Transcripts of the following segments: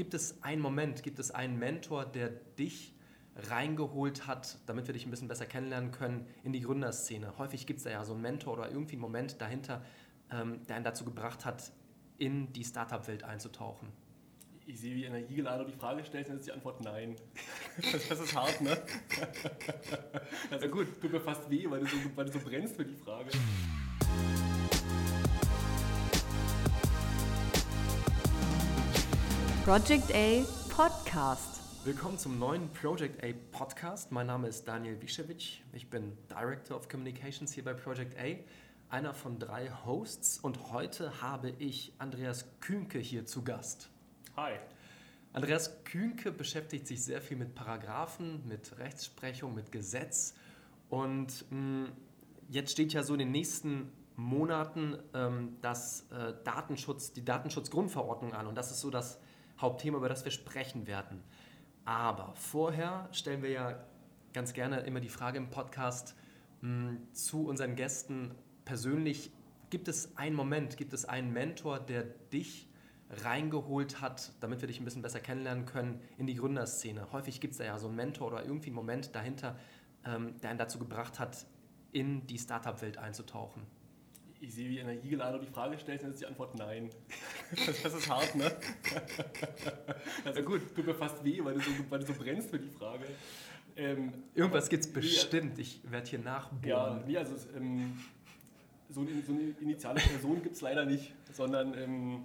Gibt es einen Moment, gibt es einen Mentor, der dich reingeholt hat, damit wir dich ein bisschen besser kennenlernen können, in die Gründerszene? Häufig gibt es da ja so einen Mentor oder irgendwie einen Moment dahinter, ähm, der einen dazu gebracht hat, in die Startup-Welt einzutauchen. Ich sehe, wie Energiegeladen die Frage stellt, dann ist die Antwort nein. Das, das ist hart, ne? Also ja, gut. Tut mir fast weh, weil du, so, weil du so brennst für die Frage. Project A Podcast. Willkommen zum neuen Project A Podcast. Mein Name ist Daniel Wischewitsch. Ich bin Director of Communications hier bei Project A, einer von drei Hosts. Und heute habe ich Andreas Kühnke hier zu Gast. Hi. Andreas Kühnke beschäftigt sich sehr viel mit Paragraphen, mit Rechtsprechung, mit Gesetz. Und mh, mm, jetzt steht ja so in den nächsten Monaten ähm, das äh, Datenschutz, die Datenschutzgrundverordnung an. Und das ist so das Hauptthema, über das wir sprechen werden. Aber vorher stellen wir ja ganz gerne immer die Frage im Podcast mh, hm, zu unseren Gästen persönlich, gibt es einen Moment, gibt es einen Mentor, der dich reingeholt hat, damit wir dich ein bisschen besser kennenlernen können in die Gründerszene? Häufig gibt es da ja so einen Mentor oder irgendwie einen Moment dahinter, ähm, der einen dazu gebracht hat, in die Startup-Welt einzutauchen ich sehe, wie Energiegeladen die Frage stellt, dann ist die Antwort nein. Das ist hart, ne? Also ja, gut. Tut mir fast weh, weil du so, weil du so brennst für die Frage. Ähm, Irgendwas gibt es bestimmt. Ich werde hier nachbohren. Ja, nee, also ähm, so, eine, so, eine, initiale Person gibt es leider nicht, sondern... Ähm,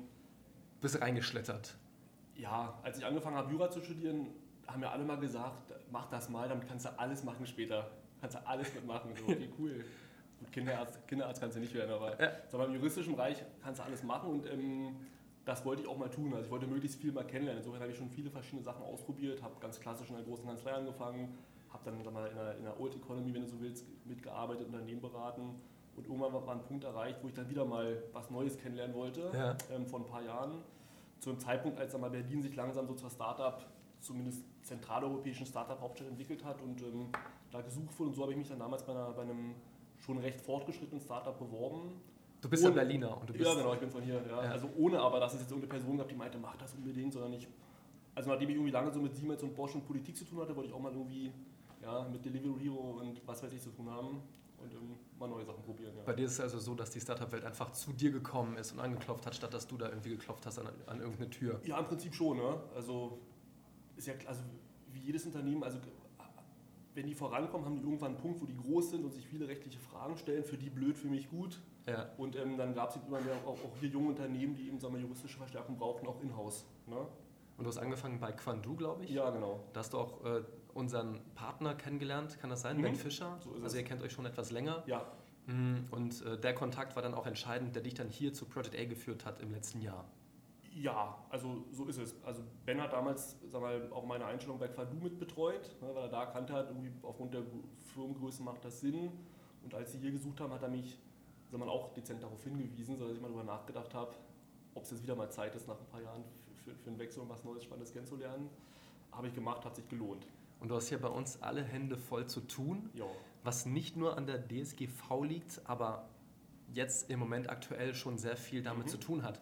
Bist reingeschlittert. Ja, als ich angefangen habe, Jura zu studieren, haben mir alle mal gesagt, mach das mal, damit kannst du alles machen später. Kannst du alles mitmachen. So, okay, cool. Kinderarzt, Kinderarzt kannst du nicht werden, aber ja. sag im juristischen Bereich kannst du alles machen und ähm, das wollte ich auch mal tun. Also ich wollte möglichst viel mal kennenlernen. Insofern habe ich schon viele verschiedene Sachen ausprobiert, habe ganz klassisch in einer großen Kanzlei angefangen, habe dann sag mal, in, einer, in einer Old Economy, wenn du so willst, mitgearbeitet, Unternehmen beraten und irgendwann war ein Punkt erreicht, wo ich dann wieder mal was Neues kennenlernen wollte, ja. ähm, vor ein paar Jahren. Zu einem Zeitpunkt, als dann mal Berlin sich langsam so zur Startup, zumindest zentraleuropäischen Startup-Hauptstadt entwickelt hat und ähm, da gesucht wurde. Und so habe ich mich dann damals bei, einer, bei einem schon recht fortgeschrittenen Startup beworben. Du bist ja Berliner und du bist. Ja, genau, ich bin von hier. Ja. Ja. Also ohne aber, dass es jetzt irgendeine Person gab, die meinte, mach das unbedingt, sondern ich. Also nachdem ich irgendwie lange so mit Siemens und Bosch und Politik zu tun hatte, wollte ich auch mal irgendwie ja, mit Delivery Hero und was weiß ich zu tun haben und ähm, mal neue Sachen probieren. Ja. Bei dir ist es also so, dass die Startup-Welt einfach zu dir gekommen ist und angeklopft hat, statt dass du da irgendwie geklopft hast an, an irgendeine Tür. Ja, im Prinzip schon. Ne? Also ist ja also wie jedes Unternehmen, also wenn die vorankommen, haben die irgendwann einen Punkt, wo die groß sind und sich viele rechtliche Fragen stellen, für die blöd, für mich gut. Ja. Und ähm, dann gab es immer mehr auch, auch, hier junge Unternehmen, die eben sagen wir, juristische Verstärkung brauchten, auch in-house. Ne? Und du hast angefangen bei Quandu, glaube ich. Ja, genau. Da hast du auch äh, unseren Partner kennengelernt, kann das sein? Mhm. Ben Fischer. So also ihr kennt euch schon etwas länger. Ja. Mhm. Und äh, der Kontakt war dann auch entscheidend, der dich dann hier zu Project A geführt hat im letzten Jahr. Ja, also so ist es. Also Ben hat damals sag mal, auch meine Einstellung bei Quadu mit betreut, ne, weil er da erkannt hat, irgendwie aufgrund der Firmengröße macht das Sinn. Und als sie hier gesucht haben, hat er mich sag mal, auch dezent darauf hingewiesen, sodass ich mal darüber nachgedacht habe, ob es jetzt wieder mal Zeit ist, nach ein paar Jahren für, für, für einen Wechsel und was Neues, Spannendes kennenzulernen. Habe ich gemacht, hat sich gelohnt. Und du hast hier bei uns alle Hände voll zu tun, jo. was nicht nur an der DSGV liegt, aber jetzt im Moment aktuell schon sehr viel damit mhm. zu tun hat.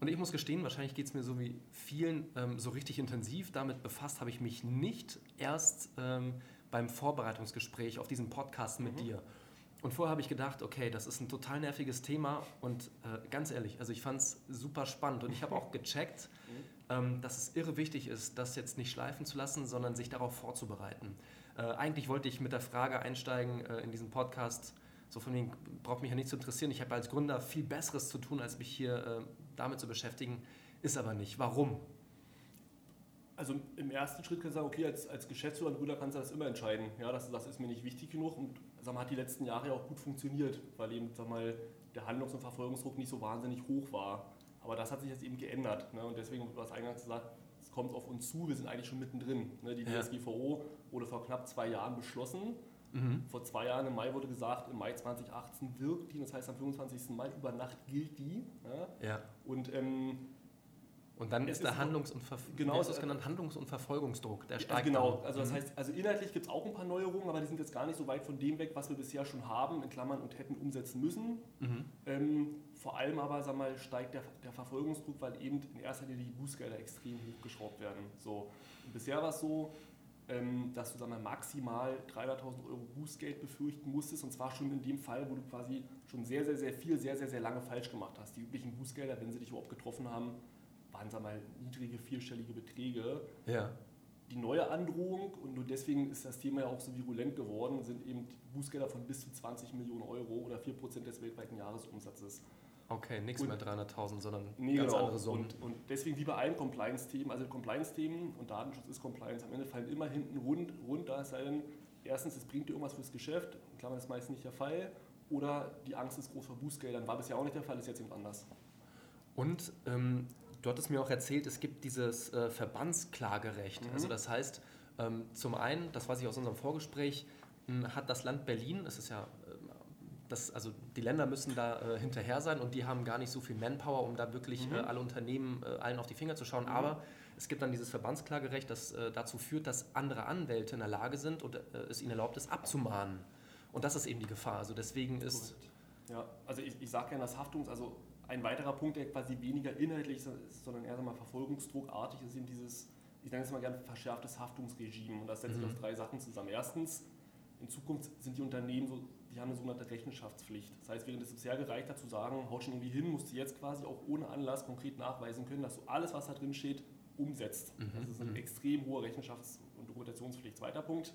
Und ich muss gestehen, wahrscheinlich geht es mir so wie vielen ähm, so richtig intensiv damit befasst, habe ich mich nicht erst ähm, beim Vorbereitungsgespräch auf diesen Podcast mit mhm. dir. Und vorher habe ich gedacht, okay, das ist ein total nerviges Thema und äh, ganz ehrlich, also ich fand es super spannend und ich habe auch gecheckt, mhm. ähm, dass es irre wichtig ist, das jetzt nicht schleifen zu lassen, sondern sich darauf vorzubereiten. Äh, eigentlich wollte ich mit der Frage einsteigen äh, in diesen Podcast, so von wegen, braucht mich ja nicht zu interessieren. Ich habe als Gründer viel Besseres zu tun, als mich hier äh, damit zu beschäftigen. Ist aber nicht. Warum? Also im ersten Schritt kannst du sagen, okay, als, als Geschäftsführer und Gründer kannst du das immer entscheiden. Ja, das, das ist mir nicht wichtig genug und sag mal, hat die letzten Jahre ja auch gut funktioniert, weil eben sag mal, der Handlungs- und Verfolgungsdruck nicht so wahnsinnig hoch war. Aber das hat sich jetzt eben geändert. Ne? Und deswegen, du hast eingangs gesagt, es kommt auf uns zu, wir sind eigentlich schon mittendrin. Ne? Die DSGVO wurde vor knapp zwei Jahren beschlossen Mhm. Vor zwei Jahren im Mai wurde gesagt, im Mai 2018 wirkt die, das heißt am 25. Mai über Nacht gilt die. Ja. ja. Und ähm, Und dann ist der Handlungs- und, Verf genau, ist genannt? Handlungs- und Verfolgungsdruck, der steigt. genau, dann. also das mhm. heißt, also inhaltlich gibt es auch ein paar Neuerungen, aber die sind jetzt gar nicht so weit von dem weg, was wir bisher schon haben, in Klammern und hätten umsetzen müssen. Mhm. Ähm, vor allem aber, sag mal, steigt der, der Verfolgungsdruck, weil eben in erster Linie die Bußgelder extrem hochgeschraubt werden. So. Und bisher war es so, dass du sag mal, maximal 300.000 Euro Bußgeld befürchten musstest und zwar schon in dem Fall, wo du quasi schon sehr, sehr, sehr viel, sehr, sehr, sehr lange falsch gemacht hast. Die üblichen Bußgelder, wenn sie dich überhaupt getroffen haben, waren sag mal, niedrige vierstellige Beträge. Ja. Die neue Androhung, und nur deswegen ist das Thema ja auch so virulent geworden, sind eben Bußgelder von bis zu 20 Millionen Euro oder 4% des weltweiten Jahresumsatzes. Okay, nichts mehr 300.000, sondern nee, ganz genau. andere Summen. Und, und, deswegen wie bei allen Compliance-Themen, also Compliance-Themen und Datenschutz ist Compliance, am Ende fallen immer hinten rund, runter, es sei denn, erstens, es bringt dir irgendwas fürs Geschäft, in Klammern ist meist nicht der Fall, oder die Angst ist groß vor Bußgeldern, war bisher auch nicht der Fall, ist jetzt eben anders. Und ähm, du hattest mir auch erzählt, es gibt dieses äh, Verbandsklagerecht. Mhm. Also das heißt, ähm, zum einen, das weiß ich aus unserem Vorgespräch, hat das Land Berlin, es ist ja, das, also die Länder müssen da äh, hinterher sein und die haben gar nicht so viel Manpower, um da wirklich mhm. Äh, alle Unternehmen äh, allen auf die Finger zu schauen. Mhm. Aber es gibt dann dieses Verbandsklagerecht, das äh, dazu führt, dass andere Anwälte in der Lage sind und es ihnen erlaubt ist, abzumahnen. Und das ist eben die Gefahr. Also deswegen ist. Ja, also ich, ich sage gerne, dass Haftungs-, also ein weiterer Punkt, der quasi weniger inhaltlich ist, sondern eher mal verfolgungsdruckartig ist, eben dieses, ich nenne es mal gerne verschärftes Haftungsregime. Und das setzt sich mhm. aus drei Sachen zusammen. Erstens, in Zukunft sind die Unternehmen so, die haben eine sogenannte Rechenschaftspflicht. Das heißt, während es bisher gereicht hat zu sagen, haut schon irgendwie hin, musst du jetzt quasi auch ohne Anlass konkret nachweisen können, dass du alles, was da drin steht, umsetzt. Mhm. Das ist eine mhm. extrem hohe Rechenschafts- und Dokumentationspflicht. Zweiter Punkt,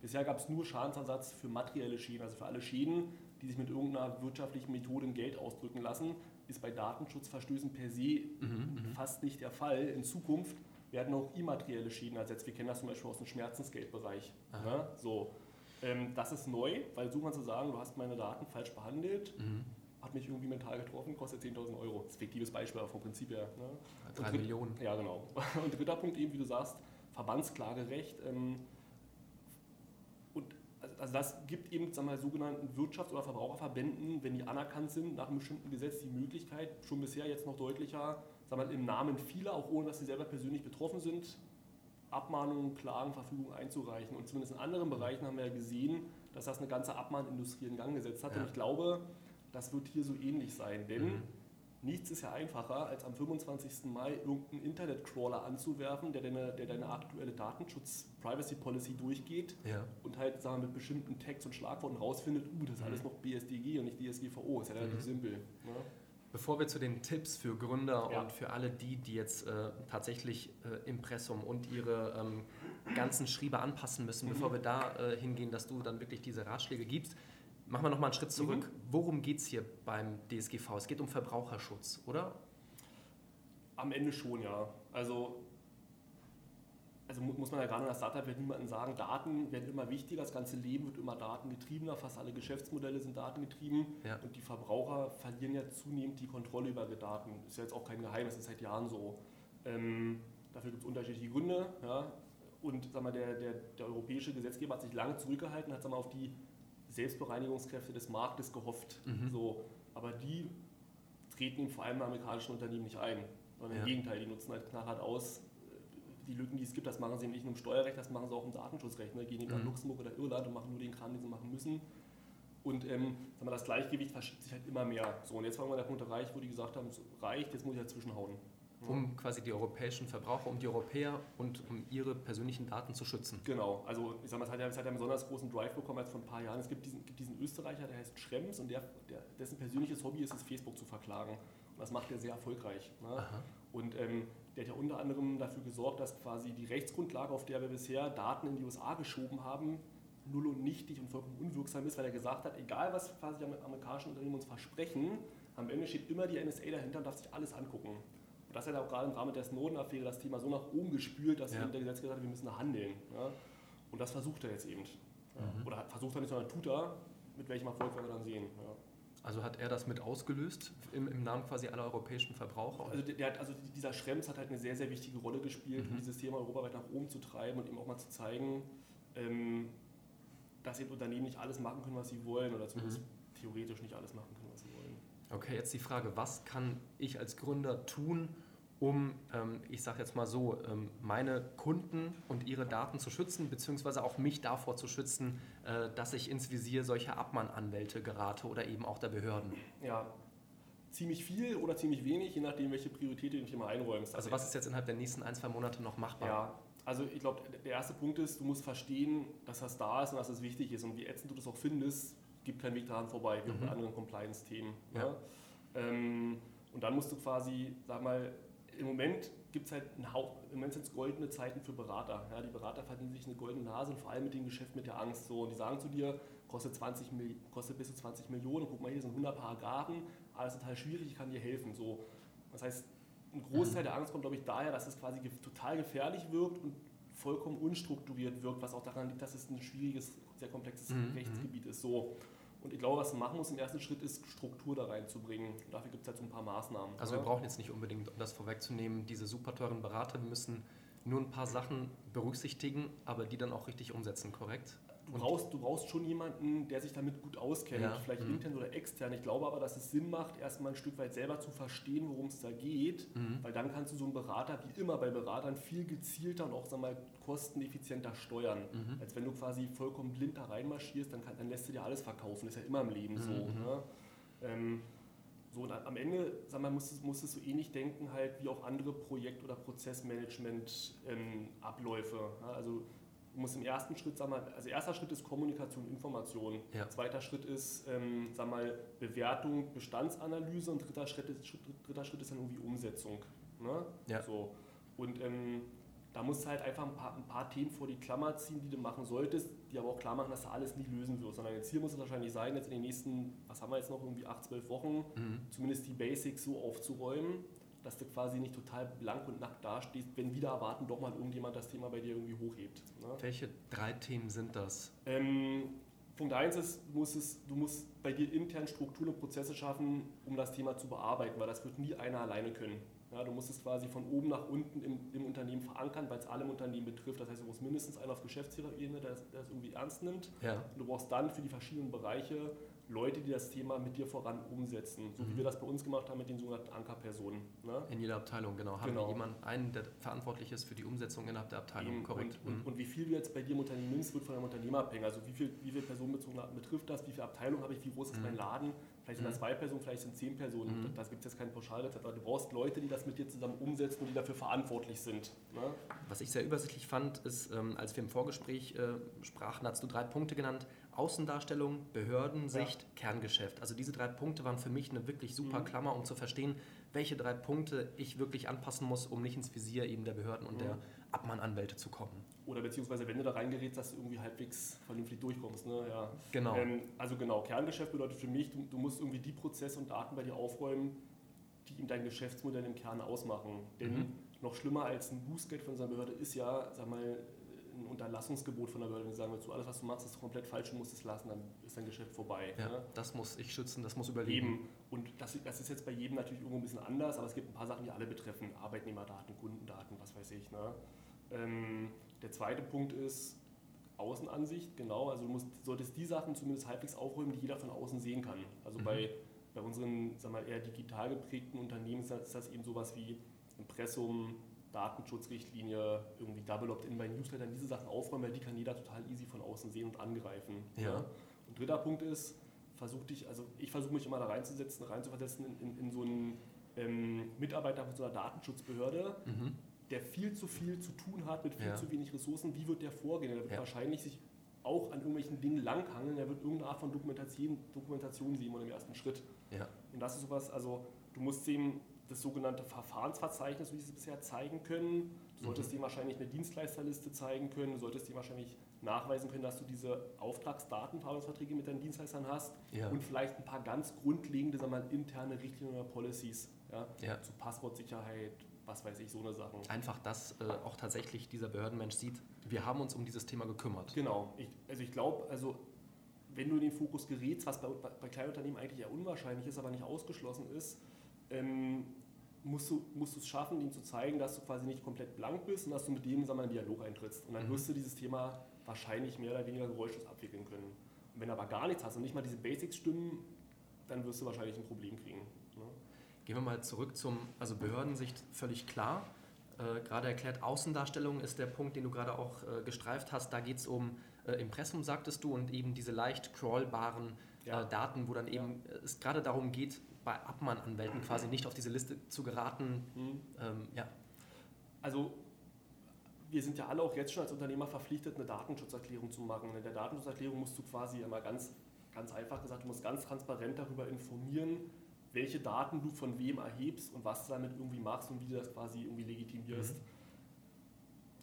bisher gab es nur Schadensersatz für materielle Schäden, also für alle Schäden, die sich mit irgendeiner wirtschaftlichen Methode in Geld ausdrücken lassen ist bei Datenschutzverstößen per se mhm, mhm, fast nicht der Fall. In Zukunft werden auch immaterielle Schäden ersetzt. Wir kennen das zum Beispiel aus dem Schmerzensgeldbereich. Ne? So, ähm, das ist neu, weil so kannst du sagen, du hast meine Daten falsch behandelt, mhm. hat mich irgendwie mental getroffen, kostet 10.000 Euro. Das ist ein fiktives Beispiel, aber vom Prinzip her. Ne? Drei Millionen. Ja, genau. Und dritter Punkt eben, wie du sagst, Verbandsklagerecht. Ähm, also das gibt eben sagen wir, sogenannten Wirtschafts- oder Verbraucherverbänden, wenn die anerkannt sind, nach einem bestimmten Gesetz die Möglichkeit, schon bisher jetzt noch deutlicher, sagen wir, im Namen vieler, auch ohne dass sie selber persönlich betroffen sind, Abmahnungen, Klagen, Verfügungen einzureichen. Und zumindest in anderen Bereichen haben wir ja gesehen, dass das eine ganze Abmahnindustrie in Gang gesetzt hat. Ja. Und ich glaube, das wird hier so ähnlich sein. Denn mhm. Nichts ist ja einfacher, als am 25. Mai irgendeinen Internet-Crawler anzuwerfen, der deine, der deine aktuelle Datenschutz-Privacy-Policy durchgeht ja. und halt sagen wir, mit bestimmten Tags und Schlagworten rausfindet, uh, das ist mhm. alles noch BSDG und nicht DSGVO. Ist ja relativ mhm. simpel. Ne? Bevor wir zu den Tipps für Gründer ja. und für alle die, die jetzt äh, tatsächlich äh, Impressum und ihre ähm, ganzen Schriebe anpassen müssen, mhm. bevor wir da äh, hingehen, dass du dann wirklich diese Ratschläge gibst, Machen wir nochmal einen Schritt zurück. Mhm. Worum geht es hier beim DSGV? Es geht um Verbraucherschutz, oder? Am Ende schon, ja. Also, also muss man ja gerade in der Startup-Welt niemandem sagen, Daten werden immer wichtiger, das ganze Leben wird immer datengetriebener, fast alle Geschäftsmodelle sind datengetrieben ja. und die Verbraucher verlieren ja zunehmend die Kontrolle über die Daten. Ist ja jetzt auch kein Geheimnis, ist seit Jahren so. Ähm, dafür gibt es unterschiedliche Gründe. Ja. Und sag mal, der, der, der europäische Gesetzgeber hat sich lange zurückgehalten, hat sag mal, auf die Selbstbereinigungskräfte des Marktes gehofft. Mhm. So, aber die treten vor allem amerikanischen Unternehmen nicht ein, sondern ja. im Gegenteil, die nutzen halt knallhart aus. Die Lücken, die es gibt, das machen sie nicht nur im Steuerrecht, das machen sie auch im Datenschutzrecht. Ne? Gehen die mhm. nach Luxemburg oder Irland und machen nur den Kram, den sie machen müssen. Und ähm, wir, das Gleichgewicht verschiebt sich halt immer mehr. So, und jetzt war mal der Punkt erreicht, wo die gesagt haben, es reicht, jetzt muss ich dazwischen hauen um quasi die europäischen Verbraucher, um die Europäer und um ihre persönlichen Daten zu schützen. Genau, also ich sag mal, es hat ja, es hat ja einen besonders großen Drive bekommen als vor ein paar Jahren. Es gibt diesen, gibt diesen Österreicher, der heißt Schrems und der, der, dessen persönliches Hobby ist es, Facebook zu verklagen. Und das macht er sehr erfolgreich. Ne? Und ähm, der hat ja unter anderem dafür gesorgt, dass quasi die Rechtsgrundlage, auf der wir bisher Daten in die USA geschoben haben, null und nichtig und vollkommen unwirksam ist, weil er gesagt hat, egal was quasi die amerikanischen Unternehmen uns versprechen, am Ende steht immer die NSA dahinter und darf sich alles angucken. Und das hat auch gerade im Rahmen der Snowden-Affäre das Thema so nach oben gespült, dass ja. der Gesetzgeber sagt, wir müssen handeln. Ja? Und das versucht er jetzt eben. Mhm. Oder versucht er nicht, sondern tut er. Mit welchem Erfolg werden wir dann sehen. Ja. Also hat er das mit ausgelöst im, im Namen quasi aller europäischen Verbraucher? Also, der, der hat, also dieser Schrems hat halt eine sehr, sehr wichtige Rolle gespielt, mhm. um dieses Thema europaweit nach oben zu treiben und eben auch mal zu zeigen, ähm, dass eben Unternehmen nicht alles machen können, was sie wollen oder zumindest mhm. theoretisch nicht alles machen können, was sie wollen. Okay, jetzt die Frage, was kann ich als Gründer tun, um, ähm, ich sage jetzt mal so, ähm, meine Kunden und ihre Daten zu schützen, beziehungsweise auch mich davor zu schützen, äh, dass ich ins Visier solcher Abmahnanwälte gerate oder eben auch der Behörden? Ja, ziemlich viel oder ziemlich wenig, je nachdem, welche Priorität du dem Thema einräumst. Also was ist jetzt innerhalb der nächsten ein, zwei Monate noch machbar? Ja, also ich glaube, der erste Punkt ist, du musst verstehen, dass das da ist und dass das wichtig ist. Und wie ätzend du das auch findest, gibt keinen Weg daran vorbei, wie mhm. auch bei anderen Compliance-Themen. Ja. ja. Ähm, und dann musst du quasi, sag mal, im Moment gibt es halt einen Hauch, im Moment sind es goldene Zeiten für Berater. Ja, die Berater verdienen sich eine goldene Nase und vor allem mit dem Geschäft mit der Angst. So, und die sagen zu dir, kostet, 20, kostet bis zu 20 Millionen, guck mal, hier sind 100 Paragraphen, alles total schwierig, ich kann dir helfen. So. Das heißt, ein Großteil mhm. der Angst kommt, glaube ich, daher, dass es quasi total gefährlich wirkt und vollkommen unstrukturiert wirkt, was auch daran liegt, dass es ein schwieriges, sehr komplexes mhm. Rechtsgebiet ist. So. Und ich glaube, was man machen muss im ersten Schritt, ist Struktur da reinzubringen. Und dafür gibt es halt so ein paar Maßnahmen. Also wir brauchen jetzt nicht unbedingt, um das vorwegzunehmen, diese super teuren Berater. Müssen nur ein paar Sachen berücksichtigen, aber die dann auch richtig umsetzen, korrekt? du brauchst, du brauchst schon jemanden, der sich damit gut auskennt, ja. vielleicht mhm. intern oder extern. Ich glaube aber, dass es Sinn macht, erstmal ein Stück weit selber zu verstehen, worum es da geht, mhm. weil dann kannst du so einen Berater, wie immer bei Beratern, viel gezielter und auch sag mal, kosteneffizienter steuern. Mhm. Als wenn du quasi vollkommen blind da reinmarschierst, dann, kann, dann lässt du dir alles verkaufen. Das ist ja immer im Leben so. Mhm. Ne? Ähm, so, und am Ende sag mal, musst, du, musst du so ähnlich denken, halt wie auch andere Projekt- oder Prozessmanagement-Abläufe. Ähm, ja? Also du musst im ersten Schritt, sag mal, also erster Schritt ist Kommunikation, Information. Ja. Zweiter Schritt ist, ähm, sag mal, Bewertung, Bestandsanalyse und dritter Schritt ist, dritter Schritt ist dann irgendwie Umsetzung. Ne? Ja. So. Und ähm, da musst du halt einfach ein paar, ein paar, Themen vor die Klammer ziehen, die du machen solltest, die aber auch klar machen, dass du alles nie lösen wirst. Sondern jetzt hier muss es wahrscheinlich sein, jetzt in den nächsten, was haben wir jetzt noch, irgendwie acht, zwölf Wochen, mhm. zumindest die Basics so aufzuräumen, dass du quasi nicht total blank und nackt dastehst, wenn wieder erwarten doch mal irgendjemand das Thema bei dir irgendwie hochhebt. Ne? Welche drei Themen sind das? Ähm, Punkt 1 ist, du musst, es, du musst bei dir intern Strukturen und Prozesse schaffen, um das Thema zu bearbeiten, weil das wird nie einer alleine können. Ja, du musst es quasi von oben nach unten im, im Unternehmen verankern, weil es alle im Unternehmen betrifft. Das heißt, du brauchst mindestens einen auf Geschäftsführerebene, der, das irgendwie ernst nimmt. Ja. Und du brauchst dann für die verschiedenen Bereiche Leute, die das Thema mit dir voran umsetzen, so mhm. wie wir das bei uns gemacht haben mit den sogenannten Ankerpersonen. Ne? In jeder Abteilung, genau. Haben genau. wir jemanden, einen, der verantwortlich ist für die Umsetzung innerhalb der Abteilung, Eben. korrekt. Und, mhm. und, und, wie viel du jetzt bei dir im Unternehmen nimmst, wird von deinem Unternehmer abhängen. Also wie viel, wie viel personenbezogen betrifft das, wie viele Abteilungen habe ich, wie groß ist mhm. mein Laden, vielleicht sind das mhm. zwei Personen, vielleicht sind zehn Personen. Mhm. Das gibt es jetzt kein Pauschalrezept, aber du brauchst Leute, die das mit dir zusammen umsetzen und die dafür verantwortlich sind. Ne? Was ich sehr übersichtlich fand, ist, ähm, als wir im Vorgespräch äh, sprachen, hast du drei Punkte genannt. Außendarstellung, Behördensicht, ja. Kerngeschäft. Also diese drei Punkte waren für mich eine wirklich super mhm. Klammer, um zu verstehen, welche drei Punkte ich wirklich anpassen muss, um nicht ins Visier eben der Behörden und mhm. der Abmahnanwälte zu kommen. Oder beziehungsweise wenn du da reingerätst, dass du irgendwie halbwegs vernünftig durchkommst. Ne? Ja. Genau. Ähm, also genau, Kerngeschäft bedeutet für mich, du, du, musst irgendwie die Prozesse und Daten bei dir aufräumen, die ihm dein Geschäftsmodell im Kern ausmachen. Denn mhm. noch schlimmer als ein Bußgeld von seiner Behörde ist ja, sag mal, ein Unterlassungsgebot von der Behörde, sie sagen, du alles, was du machst, ist komplett falsch, du musst es lassen, dann ist dein Geschäft vorbei. Ja, ne? Das muss ich schützen, das muss überleben. Eben. Und das, das, ist jetzt bei jedem natürlich irgendwo ein bisschen anders, aber es gibt ein paar Sachen, die alle betreffen. Arbeitnehmerdaten, Kundendaten, was weiß ich. Ne? Ähm, der zweite Punkt ist Außenansicht, genau. Also du musst, solltest die Sachen zumindest halbwegs aufräumen, die jeder von außen sehen kann. Also mhm. bei, bei unseren sagen wir, eher digital geprägten Unternehmen ist das eben sowas wie Impressum, Datenschutzrichtlinie, irgendwie Double Opt-in bei Newslettern, diese Sachen aufräumen, weil die kann jeder total easy von außen sehen und angreifen. Ja. ja. Und dritter Punkt ist, versuch dich, also ich versuche mich immer da reinzusetzen, reinzuversetzen in, in, in so einen ähm, Mitarbeiter von so einer Datenschutzbehörde, mhm. der viel zu viel zu tun hat mit viel ja. zu wenig Ressourcen. Wie wird der vorgehen? Der wird ja. wahrscheinlich sich auch an irgendwelchen Dingen langhangeln, der wird irgendeine Art von Dokumentation, Dokumentation sehen im ersten Schritt. Ja. Und das ist sowas, also du musst sehen, das sogenannte Verfahrensverzeichnis, wie sie es bisher zeigen können. Du solltest mhm. dir wahrscheinlich eine Dienstleisterliste zeigen können, du solltest dir wahrscheinlich nachweisen können, dass du diese Auftragsdatenverarbeitungsverträge mit deinen Dienstleistern hast ja. und vielleicht ein paar ganz grundlegende sagen wir mal, interne Richtlinien oder Policies ja, ja. zu Passwortsicherheit, was weiß ich, so eine Sache. Einfach, dass äh, auch tatsächlich dieser Behördenmensch sieht, wir haben uns um dieses Thema gekümmert. Genau. Ich, also ich glaube, also wenn du in den Fokus gerätst, was bei, bei, bei kleinen Unternehmen eigentlich eher unwahrscheinlich ist, aber nicht ausgeschlossen ist, ähm, musst du, musst du es schaffen, ihnen zu zeigen, dass du quasi nicht komplett blank bist und dass du mit denen sagen wir, einen Dialog eintrittst. Und dann mhm. wirst du dieses Thema wahrscheinlich mehr oder weniger geräuschlos abwickeln können. Und wenn du aber gar nichts hast und nicht mal diese Basics stimmen, dann wirst du wahrscheinlich ein Problem kriegen. Ne? Gehen wir mal zurück zum, also Behördensicht völlig klar. Äh, gerade erklärt, Außendarstellung ist der Punkt, den du gerade auch äh, gestreift hast. Da geht es um äh, Impressum, sagtest du, und eben diese leicht crawlbaren äh, ja. Daten, wo dann eben ja. es gerade darum geht, bei Abmahnanwälten quasi nicht auf diese Liste zu geraten. Mhm. Ähm, ja. Also wir sind ja alle auch jetzt schon als Unternehmer verpflichtet, eine Datenschutzerklärung zu machen. Und in der Datenschutzerklärung musst du quasi immer ganz, ganz einfach gesagt, du musst ganz transparent darüber informieren, welche Daten du von wem erhebst und was du damit irgendwie machst und wie du das quasi irgendwie legitimierst. Mhm.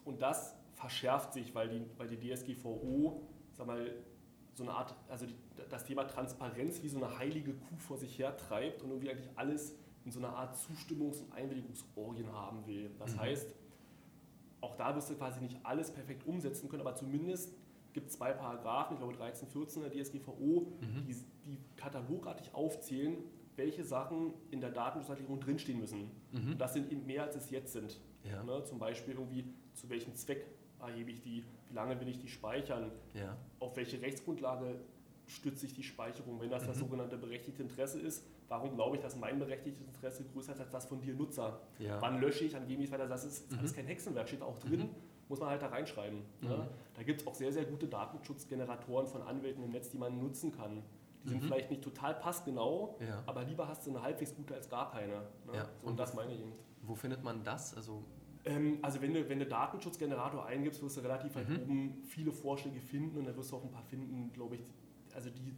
Und das verschärft sich, weil die, weil die DSGVO, sag mal, so eine Art, also die, das Thema Transparenz wie so eine heilige Kuh vor sich her treibt und irgendwie eigentlich alles in so einer Art Zustimmungs- und Einwilligungsorgien haben will. Das mhm. heißt, auch da wirst du quasi nicht alles perfekt umsetzen können, aber zumindest gibt es zwei Paragraphen, ich glaube 13, 14 der DSGVO, mhm. die, die katalogartig aufzählen, welche Sachen in der Datenschutzerklärung drinstehen müssen. Mhm. das sind eben mehr, als es jetzt sind. Ja. Ne, zum Beispiel irgendwie, zu welchem Zweck erhebe ich die, wie lange will ich die speichern, ja. auf welche Rechtsgrundlage stützt sich die Speicherung, wenn das mhm. das sogenannte berechtigte Interesse ist, warum glaube ich, dass mein berechtigtes Interesse größer ist als das von dir Nutzer? Ja. Wann lösche ich, an wem ich weiter, das ist mhm. alles kein Hexenwerk, steht auch drin, mhm. muss man halt da reinschreiben. Ne? Mhm. Da gibt es auch sehr, sehr gute Datenschutzgeneratoren von Anwälten im Netz, die man nutzen kann. Die sind mhm. vielleicht nicht total passgenau, ja. aber lieber hast du eine halbwegs gute als gar keine. Ne? Ja. So, und, und das meine ich eben. Wo findet man das? Also ähm, also wenn du, wenn du Datenschutzgenerator eingibst, wirst du relativ weit mhm. oben viele Vorschläge finden und dann wirst du auch ein paar finden, glaube ich, also die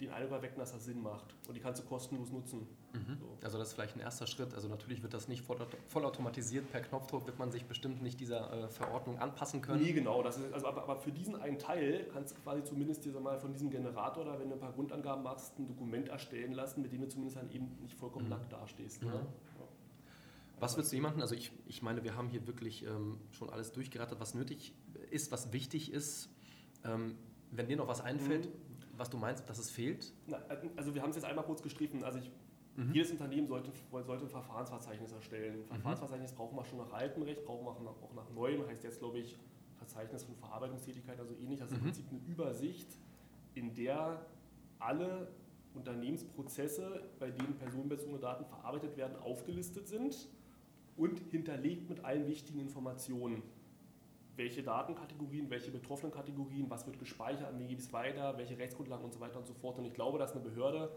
den Eindruck erwecken, dass das Sinn macht. Und die kannst du kostenlos nutzen. Mhm. So. Also das ist vielleicht ein erster Schritt. Also natürlich wird das nicht vollautomatisiert per Knopfdruck, wird man sich bestimmt nicht dieser äh, Verordnung anpassen können. Nee, genau. Das ist, also, aber, aber, für diesen einen Teil kannst du quasi zumindest dir mal von diesem Generator oder wenn du ein paar Grundangaben machst, ein Dokument erstellen lassen, mit dem du zumindest dann eben nicht vollkommen mhm. nackt dastehst. Ne? Mhm. Was würdest du jemanden, also ich, ich meine, wir haben hier wirklich ähm, schon alles durchgerattert, was nötig ist, was wichtig ist. Ähm, wenn dir noch was einfällt, mhm was du meinst, dass es fehlt? Na, also wir haben es jetzt einmal kurz gestriffen. Also ich, mhm. jedes Unternehmen sollte, sollte ein Verfahrensverzeichnis erstellen. Ein mhm. Verfahrensverzeichnis brauchen wir schon nach altem Recht, brauchen wir auch nach neuem. Heißt jetzt, glaube ich, Verzeichnis von Verarbeitungstätigkeit, also ähnlich. Das ist mhm. im Prinzip eine Übersicht, in der alle Unternehmensprozesse, bei denen personenbezogene Daten verarbeitet werden, aufgelistet sind und hinterlegt mit allen wichtigen Informationen welche Datenkategorien, welche betroffenen Kategorien, was wird gespeichert, an wen ich es weiter, welche Rechtsgrundlagen und so weiter und so fort. Und ich glaube, dass eine Behörde,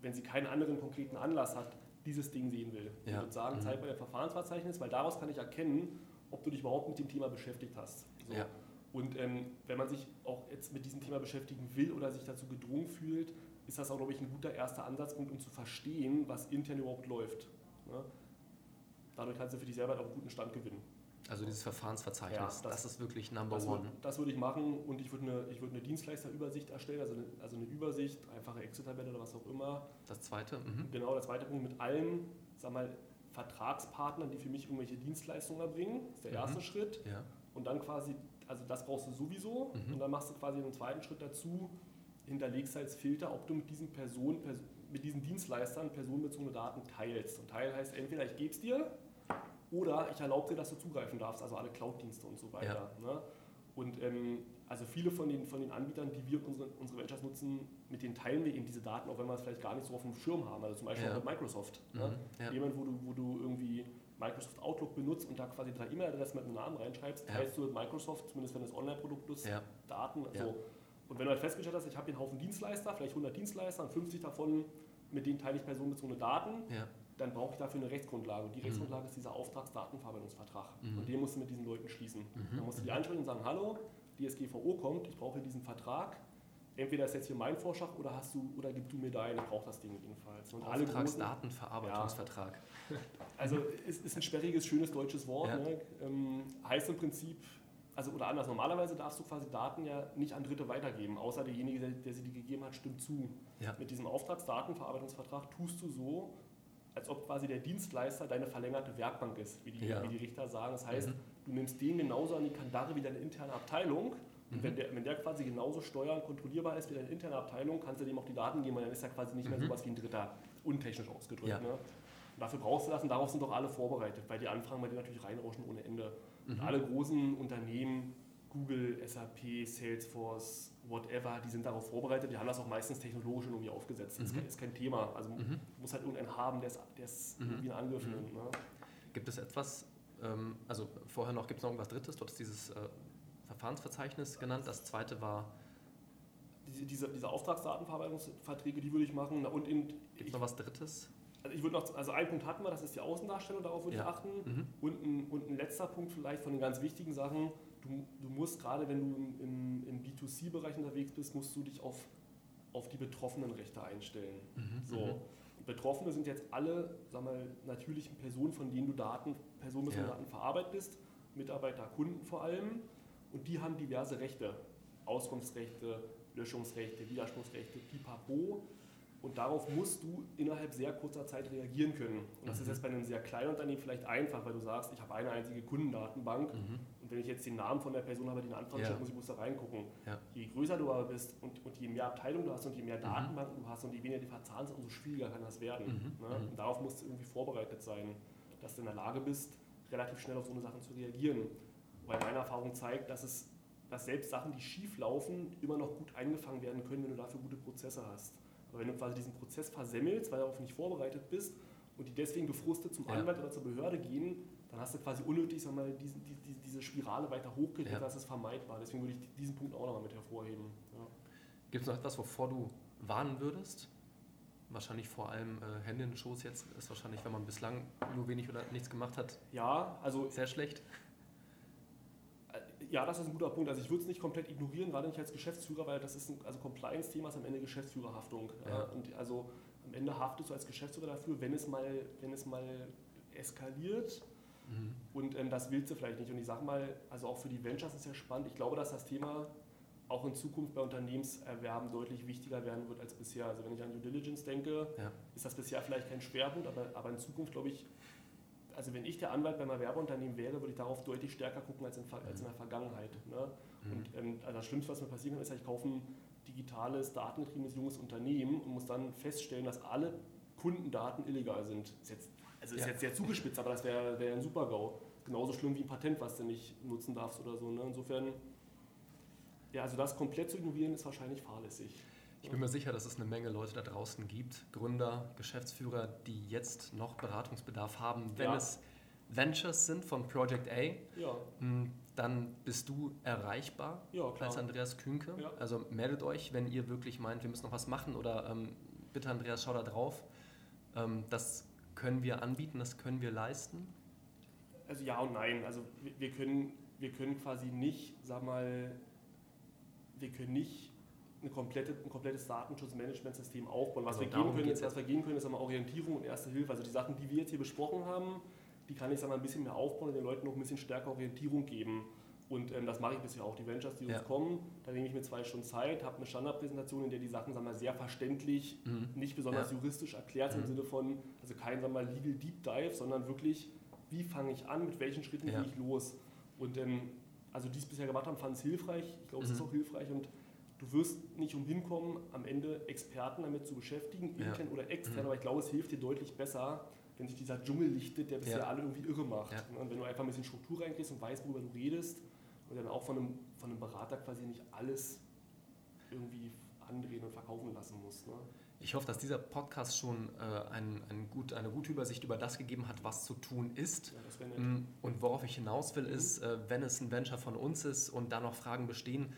wenn sie keinen anderen konkreten Anlass hat, dieses Ding sehen will. Ja. Ich würde sagen, mhm. zeig mir ein Verfahrensverzeichnis, weil daraus kann ich erkennen, ob du dich überhaupt mit dem Thema beschäftigt hast. So. Ja. Und ähm, wenn man sich auch jetzt mit diesem Thema beschäftigen will oder sich dazu gedrungen fühlt, ist das auch, glaube ich, ein guter erster Ansatzpunkt, um zu verstehen, was intern überhaupt läuft. Ne? Dadurch kannst du für dich selber auch einen guten Stand gewinnen. Also dieses Verfahrensverzeichnis, ja, das, das, ist wirklich Number das One. Würde, das würde ich machen und ich würde eine, ich würde eine Dienstleisterübersicht erstellen, also eine, also eine Übersicht, einfache Excel-Tabelle oder was auch immer. Das zweite? Mhm. Genau, der zweite Punkt mit allen, sag mal, Vertragspartnern, die für mich irgendwelche Dienstleistungen erbringen. Das ist der mhm. erste Schritt. Ja. Und dann quasi, also das brauchst du sowieso. Mhm. Und dann machst du quasi einen zweiten Schritt dazu, hinterlegst als Filter, ob du mit diesen Personen, mit diesen Dienstleistern personenbezogene Daten teilst. Und Teil heißt entweder ich gebe es dir oder ich erlaube dir, dass du zugreifen darfst, also alle Cloud-Dienste und so weiter. Ja. Ne? Und ähm, also viele von den, von den Anbietern, die wir unsere, unsere Ventures nutzen, mit denen teilen wir eben diese Daten, auch wenn wir es vielleicht gar nicht so auf dem Schirm haben. Also zum Beispiel ja. mit Microsoft. Ne? Mhm. Ne? Ja. Jemand, wo du, wo du irgendwie Microsoft Outlook benutzt und da quasi drei E-Mail-Adressen mit einem Namen reinschreibst, teilst du mit Microsoft, zumindest wenn es Online-Produkt ist, ja. Daten. So. Und wenn du halt festgestellt hast, ich habe hier einen Haufen Dienstleister, vielleicht 100 Dienstleister und 50 davon, mit denen teile ich personenbezogene Daten, dann brauche ich dafür eine Rechtsgrundlage. Und die mhm. Rechtsgrundlage ist dieser Auftragsdatenverarbeitungsvertrag. Mhm. Und den musst du mit diesen Leuten schließen. Mhm. Dann musst du die ansprechen und sagen, hallo, die SGVO kommt, ich brauche diesen Vertrag. Entweder ist jetzt hier mein Vorschlag oder hast du oder gib du mir deinen, ich brauche das Ding jedenfalls. Und Auftragsdatenverarbeitungsvertrag. Ja. Also ist, ist ein sperriges, schönes deutsches Wort. Ja. Ne? Ähm, heißt im Prinzip, also oder anders, normalerweise darfst du quasi Daten ja nicht an Dritte weitergeben, außer derjenige, der, der sie dir gegeben hat, stimmt zu. Ja. Mit diesem Auftragsdatenverarbeitungsvertrag tust du so, als ob quasi der Dienstleister deine verlängerte Werkbank ist, wie die, ja. wie die Richter sagen. Das heißt, mhm. du nimmst den genauso an die Kandare wie deine interne Abteilung. Und mhm. wenn, der, wenn der quasi genauso steuern, kontrollierbar ist wie deine interne Abteilung, kannst du dem auch die Daten geben, weil dann ist er quasi nicht mehr mhm. sowas wie ein Dritter, untechnisch ausgedrückt. Ja. Ne? dafür brauchst du das und darauf sind doch alle vorbereitet, weil die Anfragen bei dir natürlich reinrauschen ohne Ende. Und mhm. alle großen Unternehmen, Google, SAP, Salesforce, whatever, die sind darauf vorbereitet, die haben das auch meistens technologisch irgendwie aufgesetzt. Das ist kein Thema. Also mhm. muss halt irgendeinen haben, der es mhm. irgendwie in Angriff mhm. nimmt. Ne? Gibt es etwas, ähm, also vorher noch, gibt es noch irgendwas Drittes? Du hast dieses äh, Verfahrensverzeichnis genannt. Das zweite war diese, diese, diese Auftragsdatenverarbeitungsverträge, die würde ich machen. Gibt es noch was Drittes? Also ich würde noch, also einen Punkt hatten wir, das ist die Außendarstellung, darauf würde ja. ich achten. Mhm. Und, ein, und ein letzter Punkt vielleicht von den ganz wichtigen Sachen, du, du musst gerade, wenn du im, im, im B2C-Bereich unterwegs bist, musst du dich auf, auf die betroffenen Rechte einstellen. Mhm. So. Mhm. Betroffene sind jetzt alle, sag mal, natürlichen Personen, von denen du Daten, personenbezogene ja. Daten verarbeitest, Mitarbeiter, Kunden vor allem. Und die haben diverse Rechte. Auskunftsrechte, Löschungsrechte, Widerspruchsrechte, pipapo. Und darauf musst du innerhalb sehr kurzer Zeit reagieren können. Und das mhm. ist jetzt bei einem sehr kleinen Unternehmen vielleicht einfach, weil du sagst, ich habe eine einzige Kundendatenbank mhm. und wenn ich jetzt den Namen von der Person habe, die eine Anfrage ja. stellt, muss ich muss da reingucken. Ja. Je größer du aber bist und, und je mehr Abteilungen du hast und je mehr mhm. Datenbanken du hast und je weniger die verzahnt sind, umso schwieriger kann das werden. Mhm. Ne? Mhm. Und darauf musst du irgendwie vorbereitet sein, dass du in der Lage bist, relativ schnell auf so eine Sachen zu reagieren. Weil meine Erfahrung zeigt, dass es dass selbst Sachen, die schief laufen, immer noch gut eingefangen werden können, wenn du dafür gute Prozesse hast. Aber wenn du quasi diesen Prozess versemmelst, weil du darauf nicht vorbereitet bist und die deswegen gefrustet zum ja. Anwalt oder zur Behörde gehen, dann hast du quasi unnötig sag mal, diese, diese, diese Spirale weiter hochgeklettert, ja. das ist vermeidbar. Deswegen würde ich diesen Punkt auch nochmal mit hervorheben. Ja. Gibt es noch etwas, wovor du warnen würdest? Wahrscheinlich vor allem äh, Hände in den Schoß jetzt ist wahrscheinlich, wenn man bislang nur wenig oder nichts gemacht hat. Ja, also. Sehr schlecht. Ja, das ist ein guter Punkt. Also ich würde es nicht komplett ignorieren, gerade nicht als Geschäftsführer, weil das ist ein, also Compliance-Thema ist am Ende Geschäftsführerhaftung. Ja. Und also am Ende haftest du als Geschäftsführer dafür, wenn es mal, wenn es mal eskaliert. Mhm. Und ähm, das willst du vielleicht nicht. Und ich sage mal, also auch für die Ventures ist es ja spannend. Ich glaube, dass das Thema auch in Zukunft bei Unternehmenserwerben deutlich wichtiger werden wird als bisher. Also wenn ich an Due Diligence denke, ja. ist das bisher vielleicht kein Schwerpunkt, aber, aber in Zukunft glaube ich, also wenn ich der Anwalt beim Erwerbeunternehmen wäre, würde ich darauf deutlich stärker gucken als in, als in der Vergangenheit. Ne? Mhm. Und ähm, also das Schlimmste, was mir passieren kann, ist, ich kaufe ein digitales, datengetriebenes junges Unternehmen und muss dann feststellen, dass alle Kundendaten illegal sind. Ist jetzt, also ist ja. jetzt sehr zugespitzt, aber das wäre wär ein Super-GAU. Genauso schlimm wie ein Patent, was du nicht nutzen darfst oder so. Ne? Insofern, ja, also das komplett zu ignorieren, ist wahrscheinlich fahrlässig. Ich bin mir sicher, dass es eine Menge Leute da draußen gibt, Gründer, Geschäftsführer, die jetzt noch Beratungsbedarf haben. Wenn ja. es Ventures sind von Project A, ja. Hm, dann bist du erreichbar ja, als Andreas Kühnke. Also meldet euch, wenn ihr wirklich meint, wir müssen noch was machen oder ähm, bitte Andreas, schau da drauf. Ähm, das können wir anbieten, das können wir leisten. Also ja und nein. Also wir können, wir können quasi nicht, sag mal, wir können nicht eine komplette, ein komplettes Datenschutzmanagementsystem aufbauen. Was, also wir gehen können, ist, was wir gehen können, ist einmal Orientierung und Erste Hilfe. Also die Sachen, die wir jetzt hier besprochen haben, die kann ich sagen, ein bisschen mehr aufbauen und den Leuten noch ein bisschen stärker Orientierung geben. Und ähm, das mache ich bisher auch. Die Ventures, die ja. uns kommen, da nehme ich mir zwei Stunden Zeit, habe eine Standardpräsentation, in der die Sachen sagen wir, sehr verständlich, mhm. nicht besonders ja. juristisch erklärt mhm. im Sinne von, also kein sagen wir, Legal Deep Dive, sondern wirklich, wie fange ich an, mit welchen Schritten ja. gehe ich los. Und ähm, also die es bisher gemacht haben, fanden es hilfreich. Ich glaube, mhm. es ist auch hilfreich und du wirst nicht umhin kommen, am Ende Experten damit zu beschäftigen, intern ja. oder extern, mhm. aber ich glaube, es hilft dir deutlich besser, wenn sich dieser Dschungel lichtet, der bisher ja. alle irgendwie irre macht. Ja. Und wenn du einfach ein bisschen Struktur reinkriegst und weißt, worüber du redest und dann auch von einem, von einem Berater quasi nicht alles irgendwie andrehen und verkaufen lassen musst. Ne? Ich hoffe, dass dieser Podcast schon äh, ein, ein gut, eine gute Übersicht über das gegeben hat, was zu tun ist. Ja, mm, und worauf ich hinaus will, mhm. ist, äh, wenn es ein Venture von uns ist und da noch Fragen bestehen,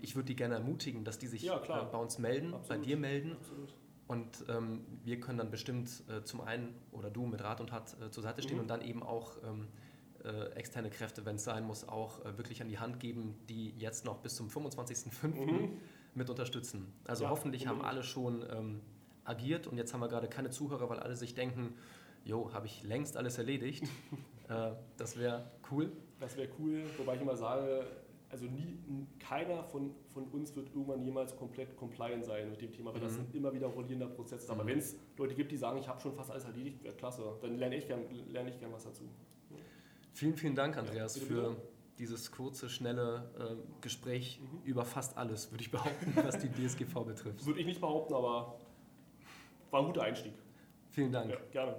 ich würde die gerne ermutigen, dass die sich ja, äh, bei uns melden, Absolut. bei dir melden. Absolut. Und ähm, wir können dann bestimmt äh, zum einen oder du mit Rat und Tat äh, zur Seite stehen mhm. und dann eben auch ähm, äh, externe Kräfte, wenn es sein muss, auch äh, wirklich an die Hand geben, die jetzt noch bis zum 25.05. Mhm. mit unterstützen. Also ja, hoffentlich unbedingt. haben alle schon ähm, agiert und jetzt haben wir gerade keine Zuhörer, weil alle sich denken, jo, habe ich längst alles erledigt. äh, das wäre cool. Das wäre cool, wobei ich immer sage, also nie, keiner von, von uns wird irgendwann jemals komplett compliant sein mit dem Thema, weil mhm. das ein immer wieder rollierender Prozess ist. Aber mhm. wenn es Leute gibt, die sagen, ich habe schon fast alles erledigt, wäre klasse, dann lerne ich gern, lerne ich gern was dazu. Vielen, vielen Dank, Andreas, ja, für dieses kurze, schnelle äh, Gespräch mhm. über fast alles, würde ich behaupten, was die DSGV betrifft. Würde ich nicht behaupten, aber war ein guter Einstieg. Vielen Dank. Ja, gerne.